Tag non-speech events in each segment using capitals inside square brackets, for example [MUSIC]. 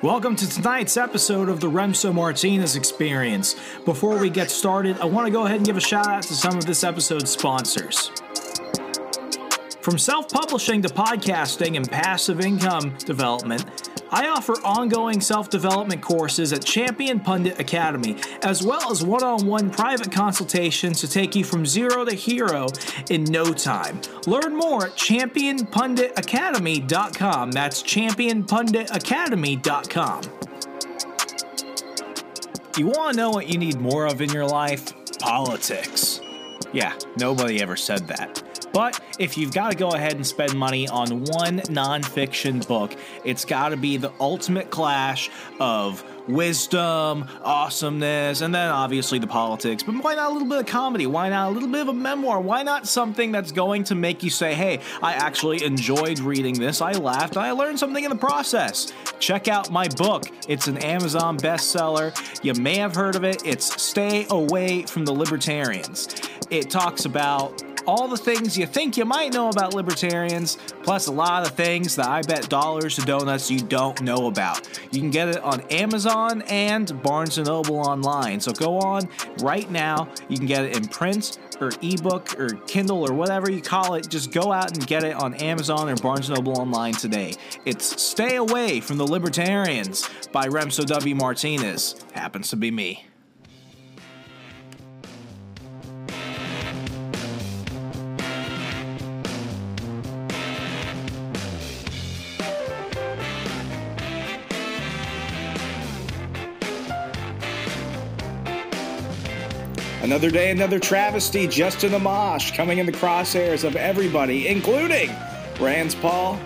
Welcome to tonight's episode of the Remso Martinez Experience. Before we get started, I want to go ahead and give a shout out to some of this episode's sponsors. From self publishing to podcasting and passive income development, I offer ongoing self development courses at Champion Pundit Academy, as well as one on one private consultations to take you from zero to hero in no time. Learn more at championpunditacademy.com. That's championpunditacademy.com. You want to know what you need more of in your life? Politics. Yeah, nobody ever said that. But if you've got to go ahead and spend money on one nonfiction book, it's got to be the ultimate clash of wisdom, awesomeness, and then obviously the politics. But why not a little bit of comedy? Why not a little bit of a memoir? Why not something that's going to make you say, hey, I actually enjoyed reading this, I laughed, I learned something in the process? Check out my book. It's an Amazon bestseller. You may have heard of it. It's Stay Away from the Libertarians. It talks about all the things you think you might know about libertarians, plus a lot of things that I bet dollars to donuts you don't know about. You can get it on Amazon and Barnes & Noble online. So go on right now. You can get it in print or ebook or Kindle or whatever you call it. Just go out and get it on Amazon or Barnes & Noble online today. It's Stay Away from the Libertarians by Remso W. Martinez. Happens to be me. Another day, another travesty. Justin Amash coming in the crosshairs of everybody, including Rand Paul.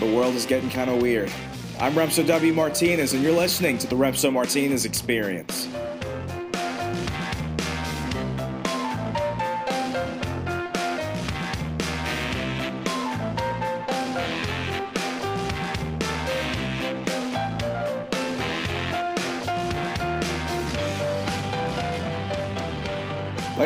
The world is getting kind of weird. I'm Remso W. Martinez, and you're listening to the Remso Martinez Experience.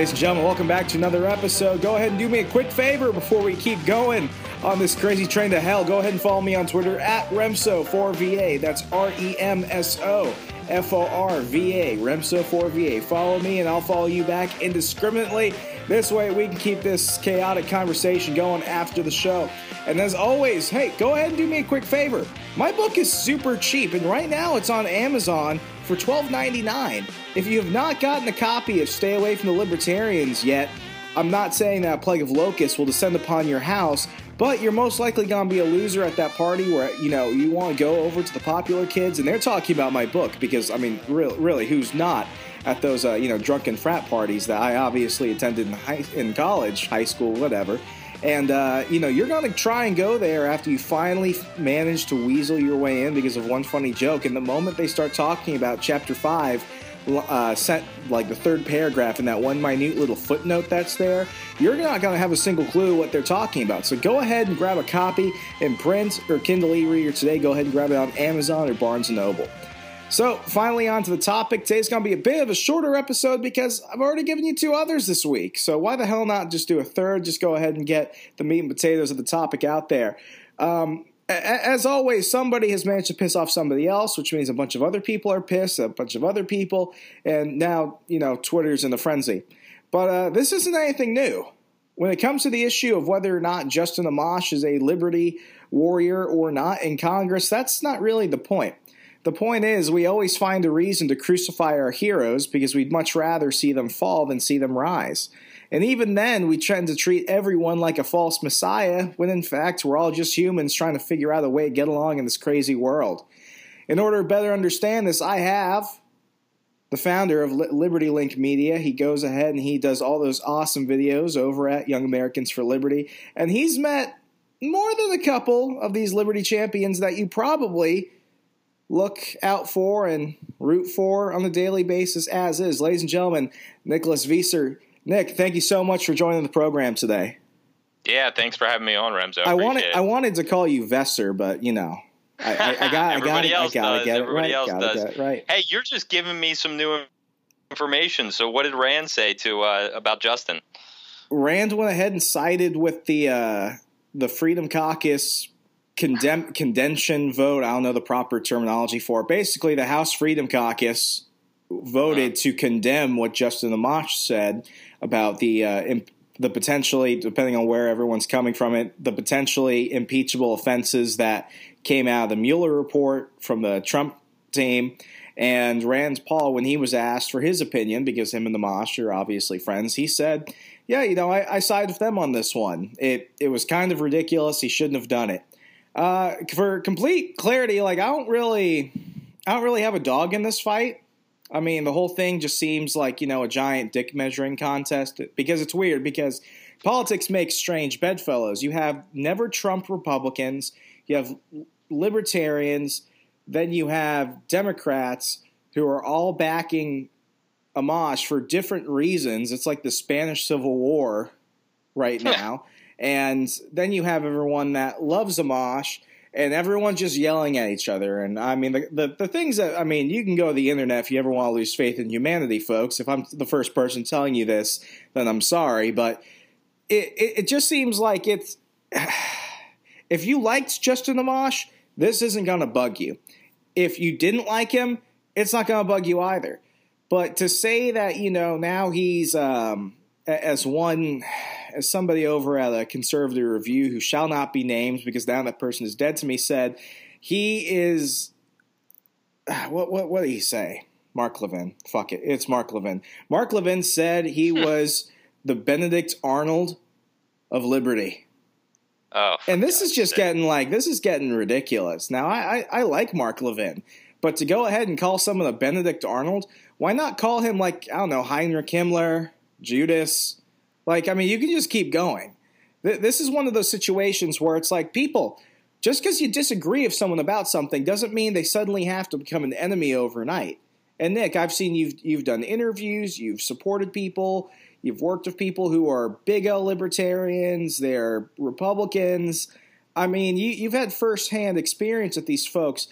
Ladies and gentlemen, welcome back to another episode. Go ahead and do me a quick favor before we keep going on this crazy train to hell. Go ahead and follow me on Twitter at Remso4VA. That's R E M S O F O R V A. Remso4VA. Follow me and I'll follow you back indiscriminately. This way we can keep this chaotic conversation going after the show. And as always, hey, go ahead and do me a quick favor. My book is super cheap, and right now it's on Amazon for $12.99. If you have not gotten a copy of Stay Away from the Libertarians yet, I'm not saying that a plague of locusts will descend upon your house, but you're most likely going to be a loser at that party where you know you want to go over to the popular kids and they're talking about my book because I mean, really, really who's not at those uh, you know drunken frat parties that I obviously attended in high, in college, high school, whatever. And, uh, you know, you're going to try and go there after you finally manage to weasel your way in because of one funny joke. And the moment they start talking about chapter five, uh, sent like the third paragraph in that one minute little footnote that's there, you're not going to have a single clue what they're talking about. So go ahead and grab a copy in print or Kindle e-reader today. Go ahead and grab it on Amazon or Barnes & Noble. So, finally, on to the topic. Today's going to be a bit of a shorter episode because I've already given you two others this week. So, why the hell not just do a third? Just go ahead and get the meat and potatoes of the topic out there. Um, as always, somebody has managed to piss off somebody else, which means a bunch of other people are pissed, a bunch of other people, and now, you know, Twitter's in a frenzy. But uh, this isn't anything new. When it comes to the issue of whether or not Justin Amash is a liberty warrior or not in Congress, that's not really the point. The point is, we always find a reason to crucify our heroes because we'd much rather see them fall than see them rise. And even then, we tend to treat everyone like a false messiah when in fact we're all just humans trying to figure out a way to get along in this crazy world. In order to better understand this, I have the founder of Liberty Link Media. He goes ahead and he does all those awesome videos over at Young Americans for Liberty. And he's met more than a couple of these Liberty champions that you probably look out for and root for on a daily basis as is. Ladies and gentlemen, Nicholas Veser. Nick, thank you so much for joining the program today. Yeah, thanks for having me on, Remso. I wanted it. I wanted to call you Vesser, but you know, I, I, I got I. [LAUGHS] I got to get right. Else does. Right. Hey, you're just giving me some new information. So, what did Rand say to uh, about Justin? Rand went ahead and sided with the uh, the Freedom Caucus condemn condension vote. I don't know the proper terminology for it. Basically, the House Freedom Caucus voted to condemn what Justin Amash said about the uh, imp- the potentially, depending on where everyone's coming from it, the potentially impeachable offenses that came out of the Mueller report from the Trump team. And Rand Paul, when he was asked for his opinion, because him and the Mosh are obviously friends, he said, "Yeah, you know, I, I with them on this one. It it was kind of ridiculous. He shouldn't have done it." Uh, for complete clarity, like I don't really, I don't really have a dog in this fight. I mean, the whole thing just seems like, you know, a giant dick measuring contest because it's weird because politics makes strange bedfellows. You have never Trump Republicans, you have libertarians, then you have Democrats who are all backing Amash for different reasons. It's like the Spanish Civil War right now. And then you have everyone that loves Amash and everyone's just yelling at each other. And I mean, the, the, the things that I mean, you can go to the internet if you ever want to lose faith in humanity, folks. If I'm the first person telling you this, then I'm sorry, but it it, it just seems like it's [SIGHS] if you liked Justin Amash, this isn't going to bug you. If you didn't like him, it's not going to bug you either. But to say that you know now he's um, as one as somebody over at a conservative review who shall not be named because now that person is dead to me said he is [SIGHS] what what what did he say? Mark Levin. Fuck it. It's Mark Levin. Mark Levin said he [LAUGHS] was the Benedict Arnold of liberty. Oh, and this is just getting like this is getting ridiculous. Now I, I, I like Mark Levin, but to go ahead and call someone a Benedict Arnold, why not call him like I don't know Heinrich Himmler, Judas, like, I mean, you can just keep going. This is one of those situations where it's like people, just because you disagree with someone about something doesn't mean they suddenly have to become an enemy overnight. And Nick, I've seen you've you've done interviews, you've supported people, you've worked with people who are big L libertarians, they're Republicans. I mean, you, you've had firsthand experience with these folks.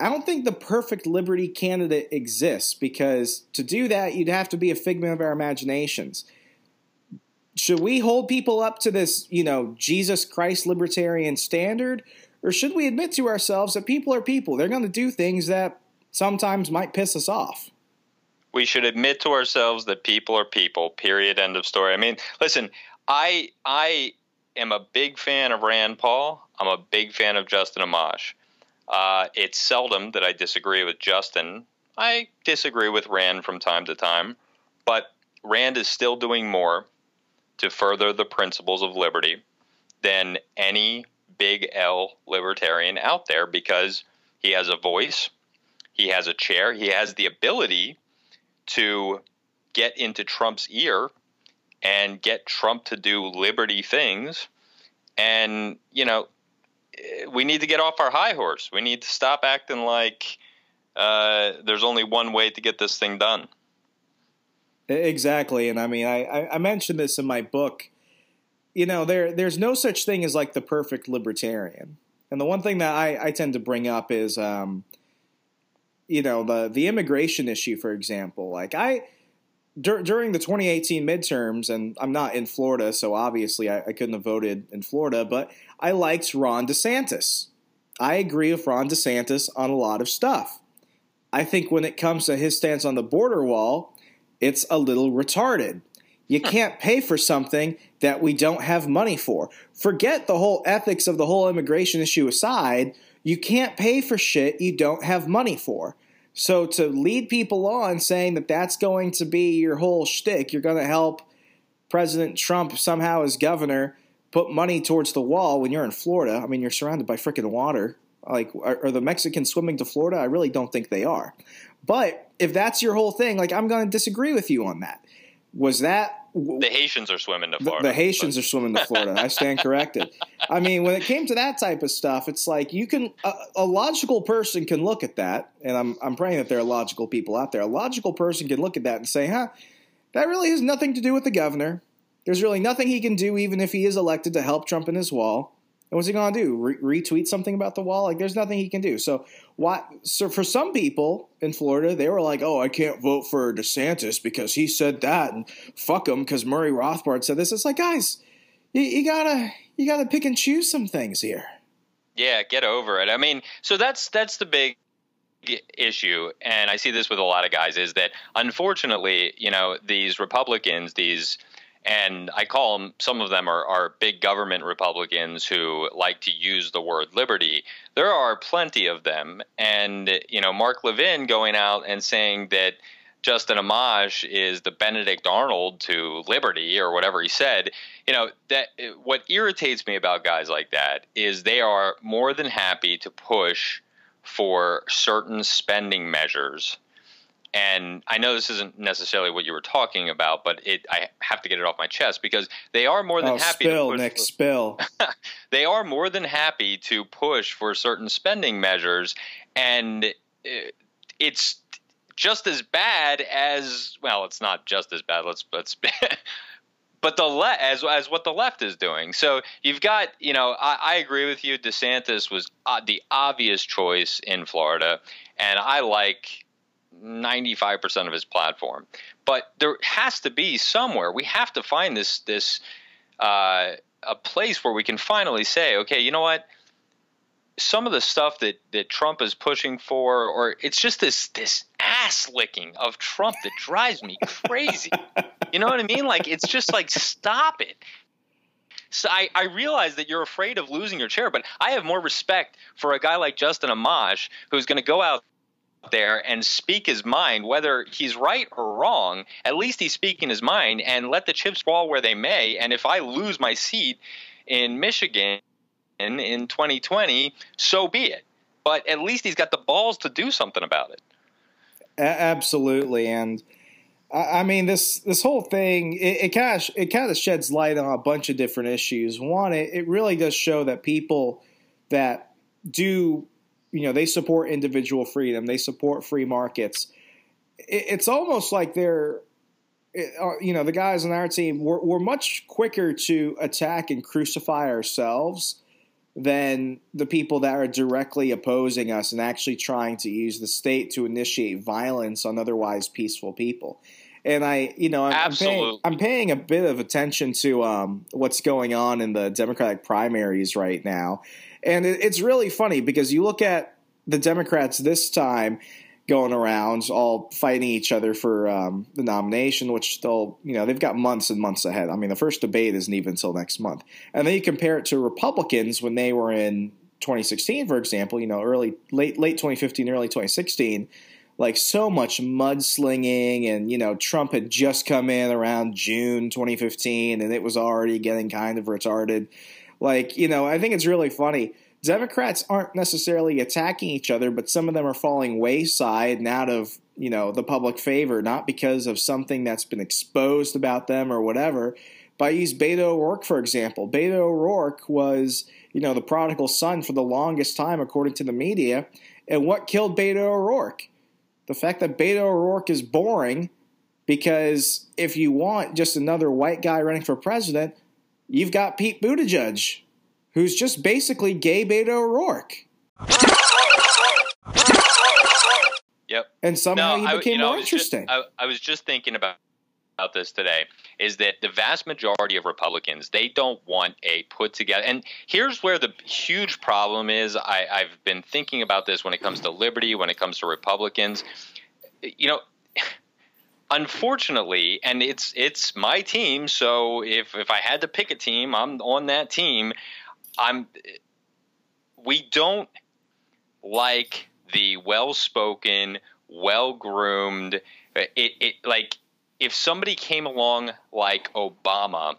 I don't think the perfect liberty candidate exists because to do that, you'd have to be a figment of our imaginations should we hold people up to this, you know, Jesus Christ libertarian standard? Or should we admit to ourselves that people are people? They're going to do things that sometimes might piss us off. We should admit to ourselves that people are people. Period. End of story. I mean, listen, I I am a big fan of Rand Paul. I'm a big fan of Justin Amash. Uh, it's seldom that I disagree with Justin. I disagree with Rand from time to time, but Rand is still doing more to further the principles of liberty than any big L libertarian out there because he has a voice, he has a chair, he has the ability to get into Trump's ear and get Trump to do liberty things. And, you know, we need to get off our high horse. We need to stop acting like uh, there's only one way to get this thing done. Exactly, and I mean, I, I mentioned this in my book. You know, there there's no such thing as like the perfect libertarian, and the one thing that I, I tend to bring up is, um, you know, the the immigration issue, for example. Like I dur- during the 2018 midterms, and I'm not in Florida, so obviously I, I couldn't have voted in Florida, but I liked Ron DeSantis. I agree with Ron DeSantis on a lot of stuff. I think when it comes to his stance on the border wall, it's a little retarded. You can't pay for something that we don't have money for. Forget the whole ethics of the whole immigration issue aside. You can't pay for shit you don't have money for. So to lead people on saying that that's going to be your whole shtick, you're going to help President Trump somehow as governor put money towards the wall when you're in Florida. I mean, you're surrounded by freaking water. Like, are, are the Mexicans swimming to Florida? I really don't think they are. But if that's your whole thing, like I'm going to disagree with you on that. Was that the Haitians are swimming to Florida? The, the Haitians but. are swimming to Florida. I stand [LAUGHS] corrected. I mean, when it came to that type of stuff, it's like you can a, a, logical person can look at that, and I'm I'm praying that there are logical people out there. A logical person can look at that and say, "Huh, that really has nothing to do with the governor. There's really nothing he can do, even if he is elected to help Trump in his wall." And what's he going to do? Re- retweet something about the wall? Like, there's nothing he can do. So, why? So, for some people in Florida, they were like, "Oh, I can't vote for DeSantis because he said that, and fuck him because Murray Rothbard said this." It's like, guys, you, you gotta you gotta pick and choose some things here. Yeah, get over it. I mean, so that's that's the big issue and I see this with a lot of guys is that unfortunately, you know, these Republicans, these and I call them, some of them are, are big government Republicans who like to use the word liberty. There are plenty of them. And, you know, Mark Levin going out and saying that Justin Amash is the Benedict Arnold to liberty or whatever he said, you know, that what irritates me about guys like that is they are more than happy to push for certain spending measures and I know this isn't necessarily what you were talking about, but it I have to get it off my chest because they are more than oh, happy spill, to push Nick, spill. [LAUGHS] they are more than happy to push for certain spending measures, and it's just as bad as well. It's not just as bad. Let's let's. [LAUGHS] but the le- as as what the left is doing. So you've got, you know, I, I agree with you. DeSantis was uh, the obvious choice in Florida, and I like 95% of his platform. But there has to be somewhere. We have to find this this uh, a place where we can finally say, okay, you know what? Some of the stuff that, that Trump is pushing for, or it's just this this ass licking of Trump that drives me crazy. you know what I mean? Like it's just like stop it. So I, I realize that you're afraid of losing your chair, but I have more respect for a guy like Justin Amash who's going to go out there and speak his mind, whether he's right or wrong. At least he's speaking his mind and let the chips fall where they may. And if I lose my seat in Michigan in, in 2020, so be it. But at least he's got the balls to do something about it. Absolutely, and I mean this this whole thing it, it kind of it kind of sheds light on a bunch of different issues. One, it, it really does show that people that do you know they support individual freedom. They support free markets. It, it's almost like they're uh, you know the guys on our team we're, we're much quicker to attack and crucify ourselves than the people that are directly opposing us and actually trying to use the state to initiate violence on otherwise peaceful people. And I, you know, I'm, I'm, paying, I'm paying, a bit of attention to um, what's going on in the Democratic primaries right now, and it, it's really funny because you look at the Democrats this time going around all fighting each other for um, the nomination, which they'll, you know, they've got months and months ahead. I mean, the first debate isn't even until next month. And then you compare it to Republicans when they were in 2016, for example, you know, early, late, late 2015, early 2016 like so much mudslinging and you know Trump had just come in around June 2015 and it was already getting kind of retarded like you know I think it's really funny. Democrats aren't necessarily attacking each other but some of them are falling wayside and out of you know the public favor not because of something that's been exposed about them or whatever. But I use Beto O'Rourke for example. Beto O'Rourke was you know the prodigal son for the longest time according to the media. And what killed Beto O'Rourke? The fact that Beto O'Rourke is boring because if you want just another white guy running for president, you've got Pete Buttigieg, who's just basically gay Beto O'Rourke. Yep. And somehow no, he became I, you know, more interesting. Just, I, I was just thinking about about this today is that the vast majority of Republicans they don't want a put together. And here's where the huge problem is. I, I've been thinking about this when it comes to liberty, when it comes to Republicans. You know, unfortunately, and it's it's my team. So if if I had to pick a team, I'm on that team. I'm. We don't like the well-spoken, well-groomed. It, it like if somebody came along like Obama,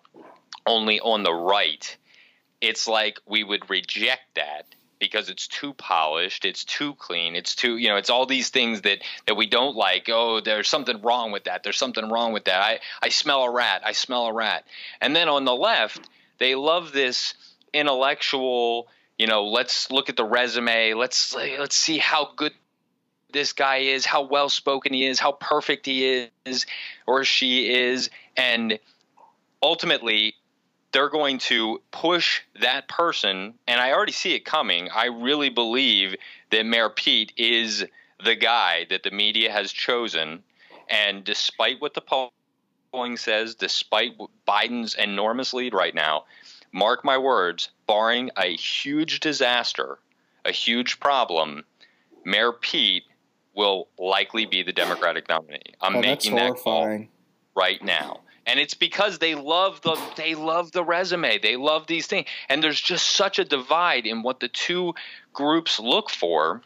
only on the right, it's like we would reject that because it's too polished, it's too clean, it's too you know, it's all these things that that we don't like. Oh, there's something wrong with that. There's something wrong with that. I I smell a rat. I smell a rat. And then on the left, they love this intellectual you know let's look at the resume let's let's see how good this guy is, how well spoken he is, how perfect he is or she is. And ultimately, they're going to push that person. And I already see it coming. I really believe that Mayor Pete is the guy that the media has chosen. And despite what the polling says, despite Biden's enormous lead right now, mark my words, barring a huge disaster, a huge problem, Mayor Pete will likely be the Democratic nominee. I'm Oh, making that call right now. And it's because they love the they love the resume. They love these things. And there's just such a divide in what the two groups look for.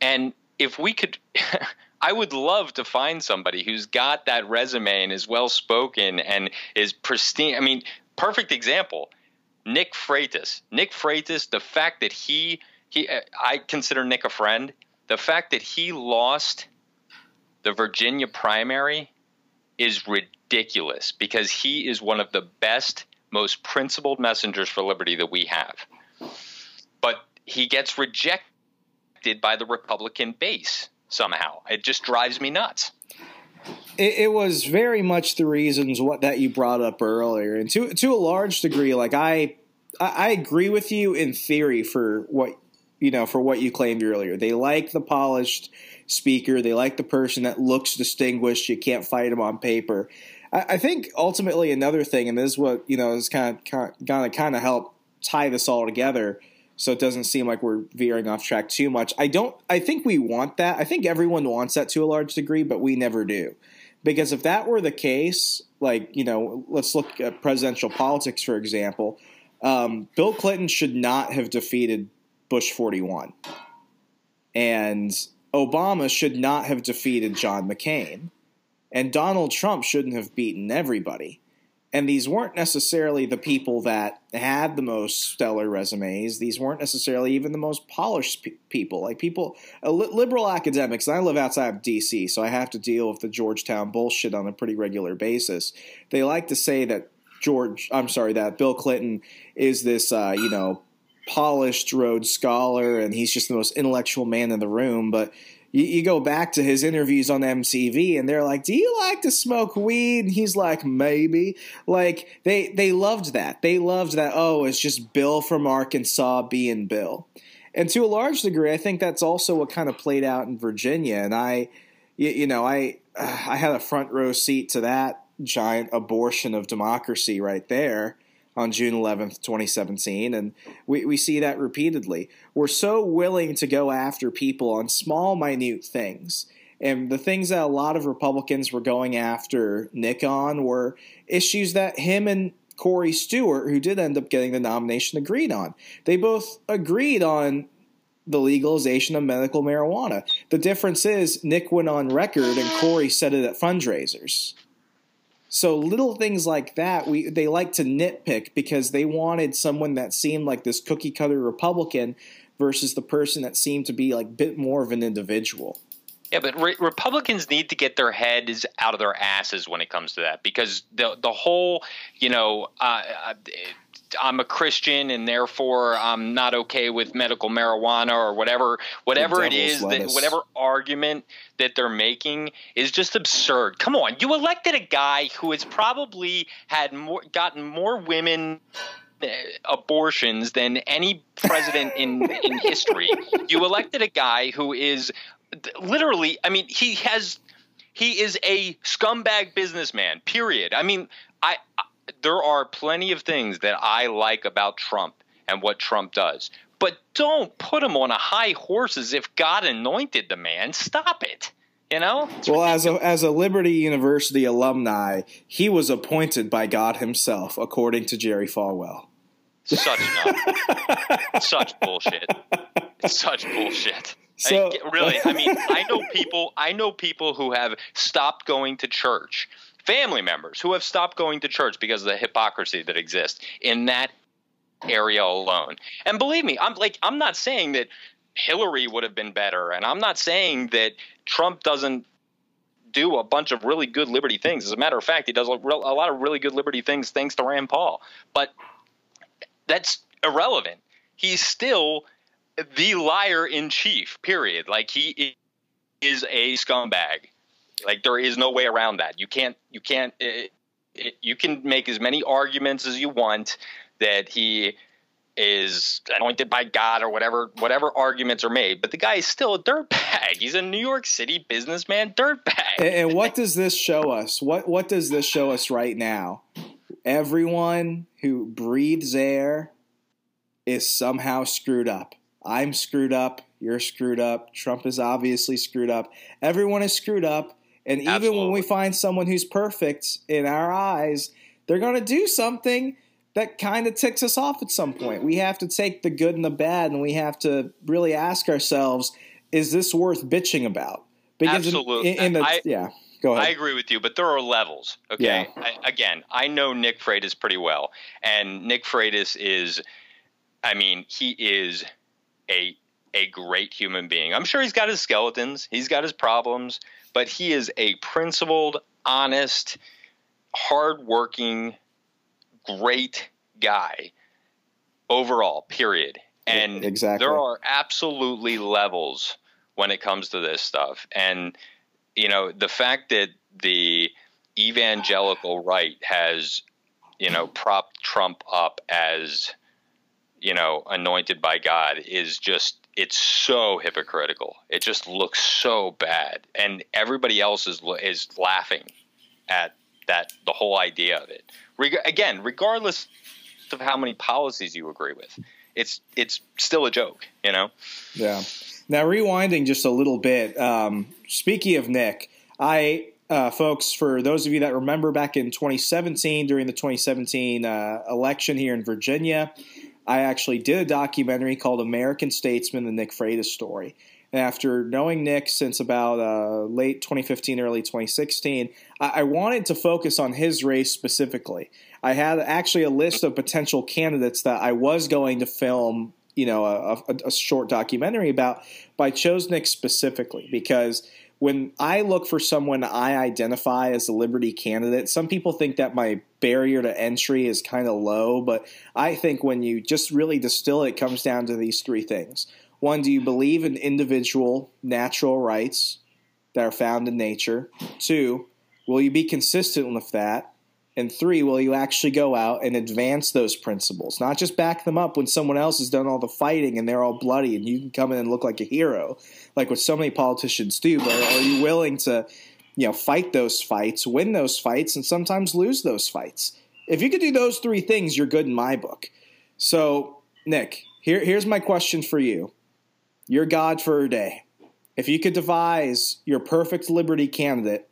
And if we could [LAUGHS] I would love to find somebody who's got that resume and is well spoken and is pristine. I mean, perfect example. Nick Freitas. Nick Freitas, the fact that he he uh, I consider Nick a friend. The fact that he lost the Virginia primary is ridiculous because he is one of the best, most principled messengers for liberty that we have. But he gets rejected by the Republican base somehow. It just drives me nuts. It, it was very much the reasons what that you brought up earlier, and to to a large degree, like I I I agree with you in theory for what you know for what you claimed earlier. They like the polished speaker. They like the person that looks distinguished. You can't fight him on paper. I, I think ultimately another thing, and this is what you know is kind of to kind of help tie this all together, so it doesn't seem like we're veering off track too much. I don't. I think we want that. I think everyone wants that to a large degree, but we never do. Because if that were the case, like you know, let's look at presidential politics for example. Um, Bill Clinton should not have defeated Bush 41. And Obama should not have defeated John McCain. And Donald Trump shouldn't have beaten everybody. And these weren't necessarily the people that had the most stellar resumes. These weren't necessarily even the most polished pe- people. Like people, uh, liberal academics, and I live outside of DC, so I have to deal with the Georgetown bullshit on a pretty regular basis. They like to say that George, I'm sorry, that Bill Clinton is this, uh, you know, polished Rhodes Scholar and he's just the most intellectual man in the room. But you, you go back to his interviews on MTV and they're like, "Do you like to smoke weed?" And he's like, "Maybe." Like they they loved that. They loved that. Oh, it's just Bill from Arkansas being Bill. And to a large degree, I think that's also what kind of played out in Virginia. And I, you, you know, I uh, I had a front row seat to that giant abortion of democracy right there on June 11th, 2017. And we, we see that repeatedly. We're so willing to go after people on small, minute things. And the things that a lot of Republicans were going after Nick on were issues that him and Corey Stewart, who did end up getting the nomination, agreed on. They both agreed on the legalization of medical marijuana. The difference is Nick went on record and Corey said it at fundraisers. So little things like that, we they like to nitpick because they wanted someone that seemed like this cookie cutter Republican versus the person that seemed to be like a bit more of an individual. Yeah, but re- Republicans need to get their heads out of their asses when it comes to that because the the whole, you know, uh, uh, I'm a Christian and therefore I'm not okay with medical marijuana or whatever whatever it devil's that whatever argument that they're making is just absurd. Come on, you elected a guy who has probably had more gotten more women uh, abortions than any president in [LAUGHS] in history. You elected a guy who is literally I mean he has he is a scumbag businessman. Period. I mean, I, I there are plenty of things that I like about Trump and what Trump does. But don't put him on a high horse as if God anointed the man. Stop it. You know? It's Well, as a as a Liberty University alumni, he was appointed by God Himself, according to Jerry Falwell. such [LAUGHS] not, such bullshit. Such bullshit. So- I, really, I mean, [LAUGHS] I know people. I know people who have stopped going to church. Family members who have stopped going to church because of the hypocrisy that exists in that area alone. And believe me, I'm like, I'm not saying that Hillary would have been better, and I'm not saying that Trump doesn't do a bunch of really good liberty things. As a matter of fact, he does a, a lot of really good liberty things thanks to Rand Paul. But that's irrelevant. He's still the liar in chief. Period. Like he is a scumbag. Like there is no way around that. You can't. You can't. It, it, you can make as many arguments as you want that he is anointed by God or whatever whatever arguments are made, but the guy is still a dirtbag. He's a New York City businessman dirtbag. And, and what does this show us? What what does this show us right now? everyone who breathes air is somehow screwed up. I'm screwed up. You're screwed up. Trump is obviously screwed up. Everyone is screwed up. And even Absolutely. when we find someone who's perfect in our eyes, they're going to do something that kind of ticks us off at some point. We have to take the good and the bad, and we have to really ask ourselves: Is this worth bitching about? Because Absolutely. In, in the, I, yeah. Go ahead. I agree with you, but there are levels. Okay. Yeah. I, again, I know Nick Freitas pretty well, and Nick Freitas is, I mean, he is a a great human being. I'm sure he's got his skeletons, he's got his problems, but he is a principled, honest, hardworking, great guy overall, period. And exactly. there are absolutely levels when it comes to this stuff. And, you know, the fact that the evangelical right has, you know, propped Trump up as, you know, anointed by God is just it's so hypocritical. It just looks so bad, and everybody else is is laughing at that the whole idea of it. Reg- again, regardless of how many policies you agree with, it's it's still a joke, you know. Yeah. Now rewinding just a little bit. Um, speaking of Nick, I uh, folks, for those of you that remember back in 2017 during the 2017 uh, election here in Virginia, I actually did a documentary called American Statesman: The Nick Freitas Story. And after knowing Nick since about uh, late 2015, early 2016, I-, I wanted to focus on his race specifically. I had actually a list of potential candidates that I was going to film, you know, a, a, a short documentary about, but I chose Nick specifically because when I look for someone I identify as a Liberty candidate, some people think that my barrier to entry is kind of low, but I think when you just really distill it, it comes down to these three things. One, do you believe in individual natural rights that are found in nature? Two, will you be consistent with that? And three, will you actually go out and advance those principles? Not just back them up when someone else has done all the fighting and they're all bloody and you can come in and look like a hero, like what so many politicians do, but are you willing to, you know, fight those fights, win those fights, and sometimes lose those fights? If you could do those three things, you're good in my book. So, Nick, here, here's my question for you. You're God for a day. If you could devise your perfect liberty candidate,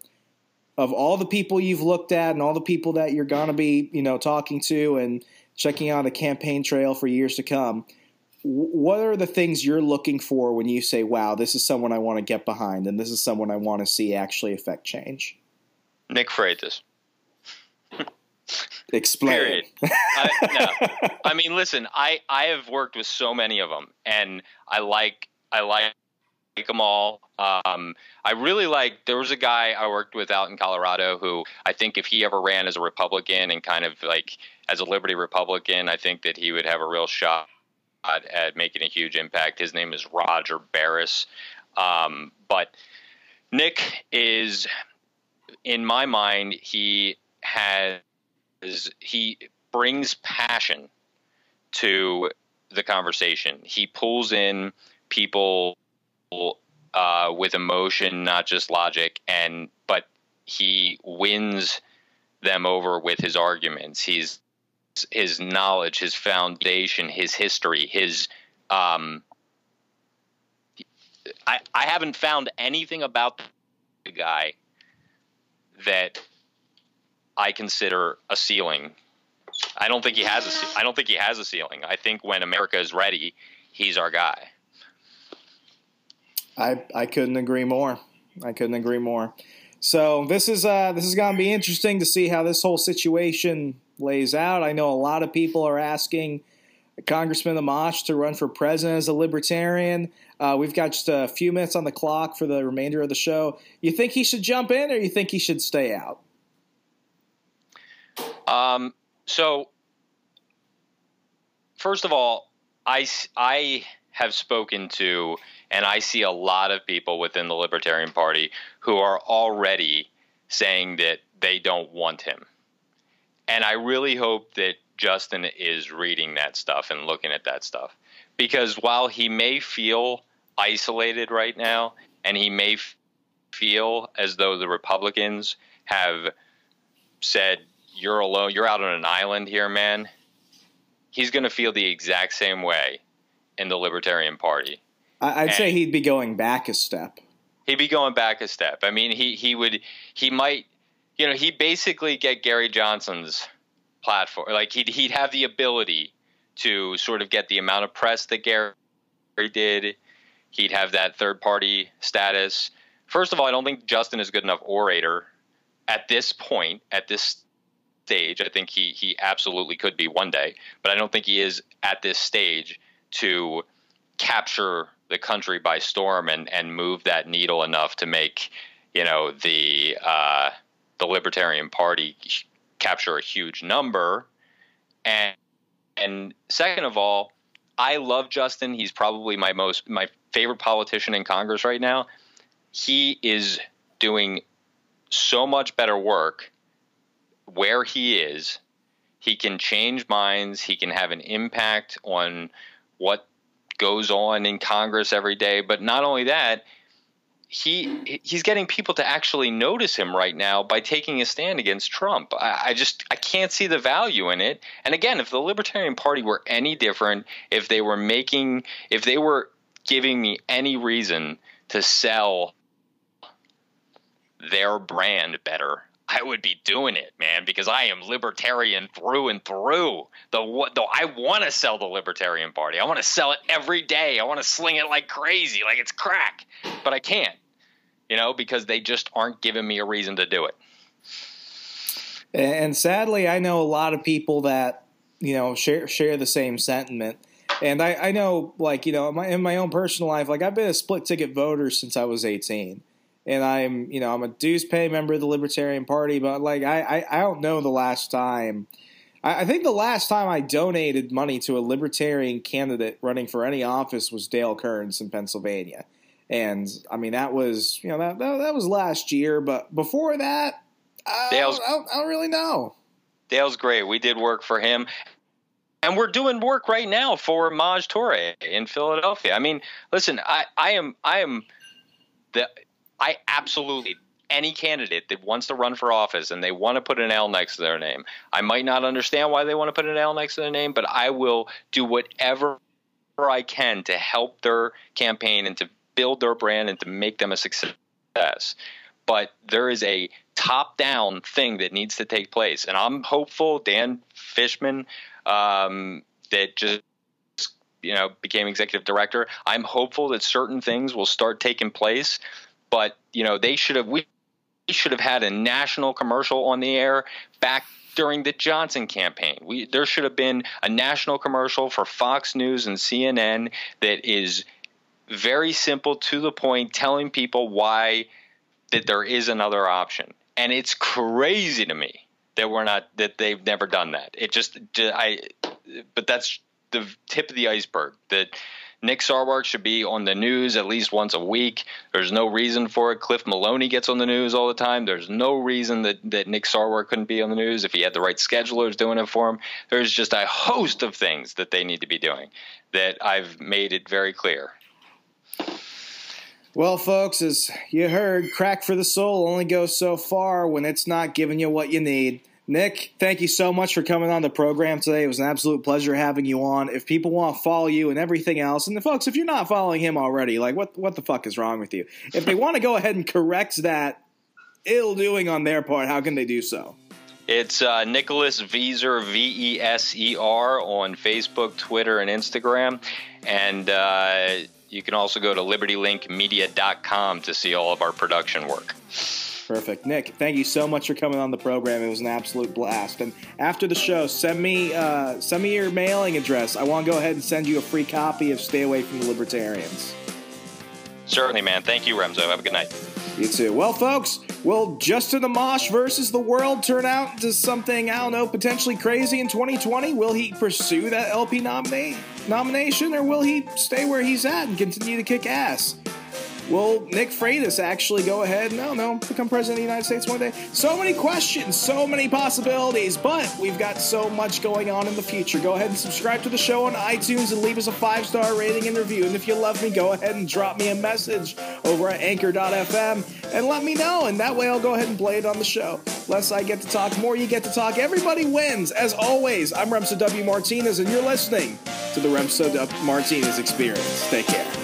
of all the people you've looked at and all the people that you're going to be, you know, talking to and checking out a campaign trail for years to come, what are the things you're looking for when you say, wow, this is someone I want to get behind and this is someone I want to see actually affect change? Nick Freitas. [LAUGHS] Explain. Period. I, no. I mean, listen, I, I have worked with so many of them, and I like I like like them all. Um, I really like. There was a guy I worked with out in Colorado who I think if he ever ran as a Republican and kind of like as a Liberty Republican, I think that he would have a real shot at making a huge impact. His name is Roger Barris. Um, but Nick is, in my mind, he has he brings passion to the conversation. He pulls in people uh, with emotion, not just logic, and but he wins them over with his arguments. He's his knowledge, his foundation, his history, his um, I, I haven't found anything about the guy that I consider a ceiling. I don't think he has a I don't think he has a ceiling. I think when America is ready, he's our guy. I I couldn't agree more. I couldn't agree more. So this is uh, this is going to be interesting to see how this whole situation lays out. I know a lot of people are asking Congressman Amash to run for president as a libertarian. Uh, we've got just a few minutes on the clock for the remainder of the show. You think he should jump in, or you think he should stay out? Um. So, first of all, I I have spoken to and I see a lot of people within the Libertarian Party who are already saying that they don't want him. And I really hope that Justin is reading that stuff and looking at that stuff. Because while he may feel isolated right now, and he may f- feel as though the Republicans have said, you're alone, you're out on an island here, man. He's going to feel the exact same way in the Libertarian Party. I'd and say he'd be going back a step. He'd be going back a step. I mean, he he would he might you know, he basically get Gary Johnson's platform. Like he'd he'd have the ability to sort of get the amount of press that Gary did. He'd have that third party status. First of all, I don't think Justin is good enough orator at this point, at this stage. I think he he absolutely could be one day, but I don't think he is at this stage to capture the country by storm and and move that needle enough to make you know the uh, the Libertarian Party capture a huge number, and and second of all, I love Justin. He's probably my most my favorite politician in Congress right now. He is doing so much better work where he is. He can change minds. He can have an impact on what goes on in Congress every day. But not only that, he he's getting people to actually notice him right now by taking a stand against Trump. I, I, just I can't see the value in it. And again, if the Libertarian Party were any different, if they were making, if they were giving me any reason to sell their brand better, I would be doing it, man, because I am libertarian through and through. The the I want to sell the Libertarian Party. I want to sell it every day. I want to sling it like crazy, like it's crack, but I can't you know, because they just aren't giving me a reason to do it. And sadly, I know a lot of people that you know share share the same sentiment. And I, I know, like you know, in my, in my own personal life, like I've been a split ticket voter since I was eighteen, and I'm you know I'm a dues pay member of the Libertarian Party, but like I I, I don't know the last time. I, I think the last time I donated money to a Libertarian candidate running for any office was Dale Kerns in Pennsylvania. And I mean, that was you know that that, that was last year, but before that, I, Dale's, I, don't, I don't really know. Dale's great. We did work for him, and we're doing work right now for Maj Toure in Philadelphia. I mean, listen, I, I am I am the I absolutely any candidate that wants to run for office and they want to put an L next to their name. I might not understand why they want to put an L next to their name, but I will do whatever I can to help their campaign and to build their brand and to make them a success. But there is a top down thing that needs to take place. And I'm hopeful Dan Fishman, um, that just you know became executive director i'm hopeful that certain things will start taking place but you know they should have we should have had a national commercial on the air back during the Johnson campaign. We there should have been a national commercial for Fox News and CNN that is very simple to the point, telling people why that there is another option. And it's crazy to me that we're not that they've never done that. It just I but that's the tip of the iceberg that Nick Sarwark should be on the news at least once a week. There's no reason for it. Cliff Maloney gets on the news all the time. There's no reason that, that Nick Sarwark couldn't be on the news if he had the right schedulers doing it for him. There's just a host of things that they need to be doing that I've made it very clear. Well, folks, as you heard, crack for the soul only goes so far when it's not giving you what you need. Nick, thank you so much for coming on the program today. It was an absolute pleasure having you on. If people want to follow you and everything else, and the folks, if you're not following him already, like what what the fuck is wrong with you? If they want to go ahead and correct that ill doing on their part, how can they do so? It's uh, Nicholas Veser, V E S E R, on Facebook, Twitter, and Instagram. And uh, you can also go to libertylinkmedia.com to see all of our production work. Perfect. Nick, thank you so much for coming on the program. It was an absolute blast. And after the show, send me uh, send me your mailing address. I want to go ahead and send you a free copy of Stay Away from the Libertarians. Certainly, man. Thank you, Remso. Have a good night. You too. Well, folks, will Justin Amash versus the world turn out into something, I don't know, potentially crazy in 2020? Will he pursue that LP nominate, nomination or will he stay where he's at and continue to kick ass? Will Nick Freitas actually go ahead? No, no, become president of the United States one day. So many questions, so many possibilities, but we've got so much going on in the future. Go ahead and subscribe to the show on iTunes and leave us a five star rating and review. And if you love me, go ahead and drop me a message over at anchor.fm and let me know. And that way I'll go ahead and play it on the show. less I get to talk, more you get to talk. Everybody wins. As always, I'm Remso W. Martinez, and you're listening to the Remso W. Martinez Experience. Take care.